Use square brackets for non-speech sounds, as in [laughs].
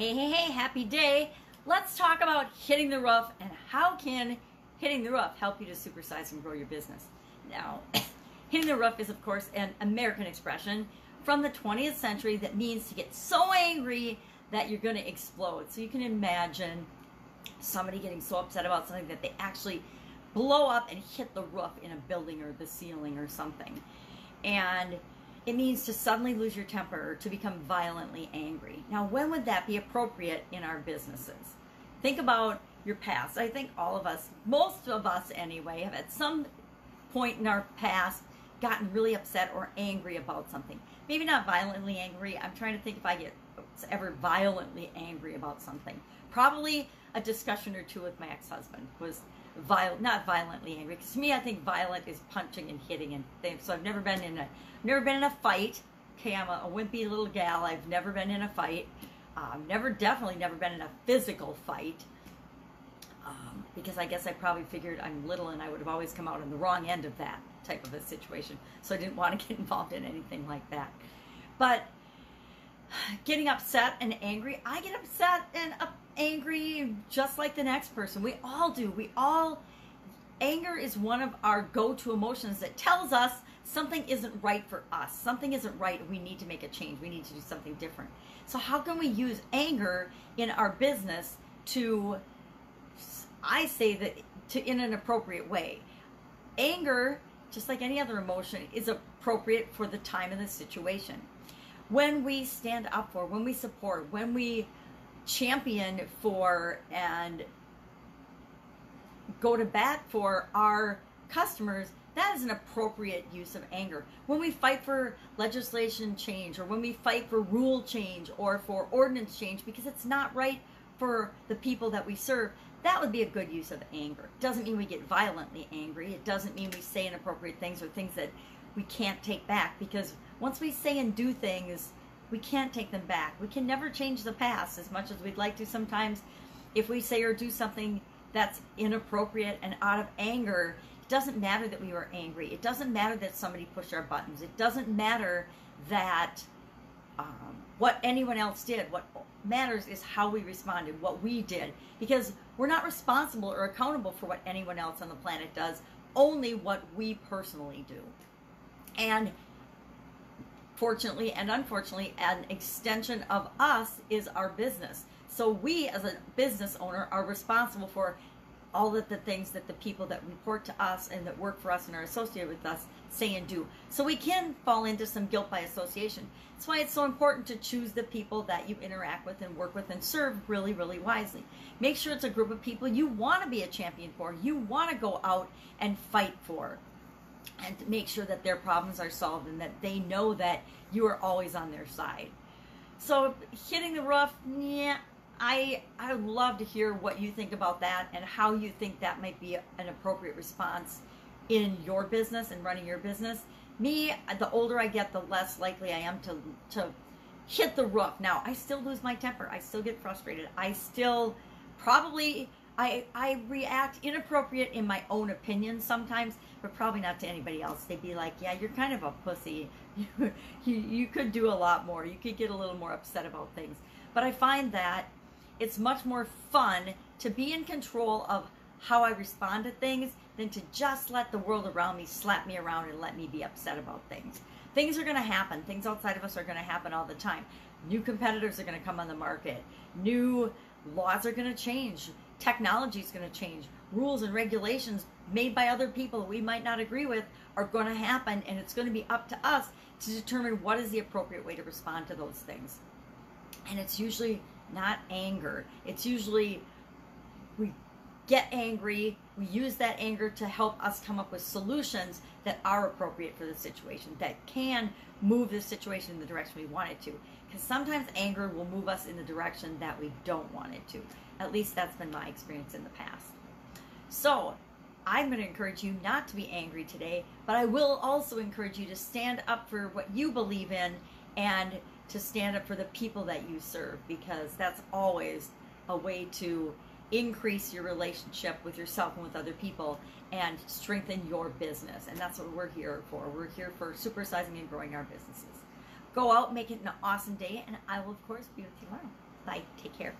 Hey, hey, hey, happy day. Let's talk about hitting the roof and how can hitting the roof help you to supersize and grow your business. Now, [coughs] hitting the roof is, of course, an American expression from the 20th century that means to get so angry that you're going to explode. So you can imagine somebody getting so upset about something that they actually blow up and hit the roof in a building or the ceiling or something. And it means to suddenly lose your temper or to become violently angry. Now, when would that be appropriate in our businesses? Think about your past. I think all of us, most of us anyway, have at some point in our past gotten really upset or angry about something. Maybe not violently angry. I'm trying to think if I get ever violently angry about something. Probably a discussion or two with my ex-husband was violent, not violently angry. Because to me, I think violent is punching and hitting and things. So I've never been in a, never been in a fight. Okay, I'm a, a wimpy little gal. I've never been in a fight. I've never, definitely never been in a physical fight. Um, because I guess I probably figured I'm little and I would have always come out on the wrong end of that type of a situation. So I didn't want to [laughs] get involved in anything like that. But getting upset and angry, I get upset and up, angry just like the next person. We all do. We all, anger is one of our go to emotions that tells us something isn't right for us. Something isn't right. We need to make a change. We need to do something different. So, how can we use anger in our business to, I say that, to in an appropriate way? Anger, just like any other emotion, is appropriate for the time and the situation. When we stand up for, when we support, when we champion for and go to bat for our customers, that is an appropriate use of anger. When we fight for legislation change or when we fight for rule change or for ordinance change because it's not right for the people that we serve, that would be a good use of anger. Doesn't mean we get violently angry. It doesn't mean we say inappropriate things or things that we can't take back because once we say and do things we can't take them back. We can never change the past as much as we'd like to sometimes. If we say or do something that's inappropriate and out of anger, it doesn't matter that we were angry. It doesn't matter that somebody pushed our buttons. It doesn't matter that um, what anyone else did. What matters is how we responded, what we did, because we're not responsible or accountable for what anyone else on the planet does, only what we personally do. And fortunately and unfortunately, an extension of us is our business. So we, as a business owner, are responsible for all of the things that the people that report to us and that work for us and are associated with us say and do. So we can fall into some guilt by association. That's why it's so important to choose the people that you interact with and work with and serve really, really wisely. Make sure it's a group of people you want to be a champion for, you want to go out and fight for and make sure that their problems are solved and that they know that you are always on their side. So hitting the roof, yeah, I I would love to hear what you think about that and how you think that might be an appropriate response in your business and running your business. Me, the older I get, the less likely I am to to hit the roof. Now, I still lose my temper. I still get frustrated. I still probably I, I react inappropriate in my own opinion sometimes, but probably not to anybody else. They'd be like, yeah, you're kind of a pussy. [laughs] You, you, could do a lot more. You could get a little more upset about things. But I find that it's much more fun to be in control of how I respond to things than to just let the world around me slap me around and let me be upset about things. Things are going to happen. Things outside of us are going to happen all the time. New competitors are going to come on the market. New laws are going to change technology is going to change. Rules and regulations made by other people we might not agree with are going to happen, and it's going to be up to us to determine what is the appropriate way to respond to those things. And it's usually not anger, it's usually we get angry, we use that anger to help us come up with solutions that are appropriate for the situation, that can move the situation in the direction we want it to. Because sometimes anger will move us in the direction that we don't want it to. At least that's been my experience in the past. So, I'm going to encourage you not to be angry today, but I will also encourage you to stand up for what you believe in and to stand up for the people that you serve because that's always a way to increase your relationship with yourself and with other people and strengthen your business. And that's what we're here for. We're here for supersizing and growing our businesses. Go out, make it an awesome day, and I will, of course, be with you tomorrow. Bye. Take care.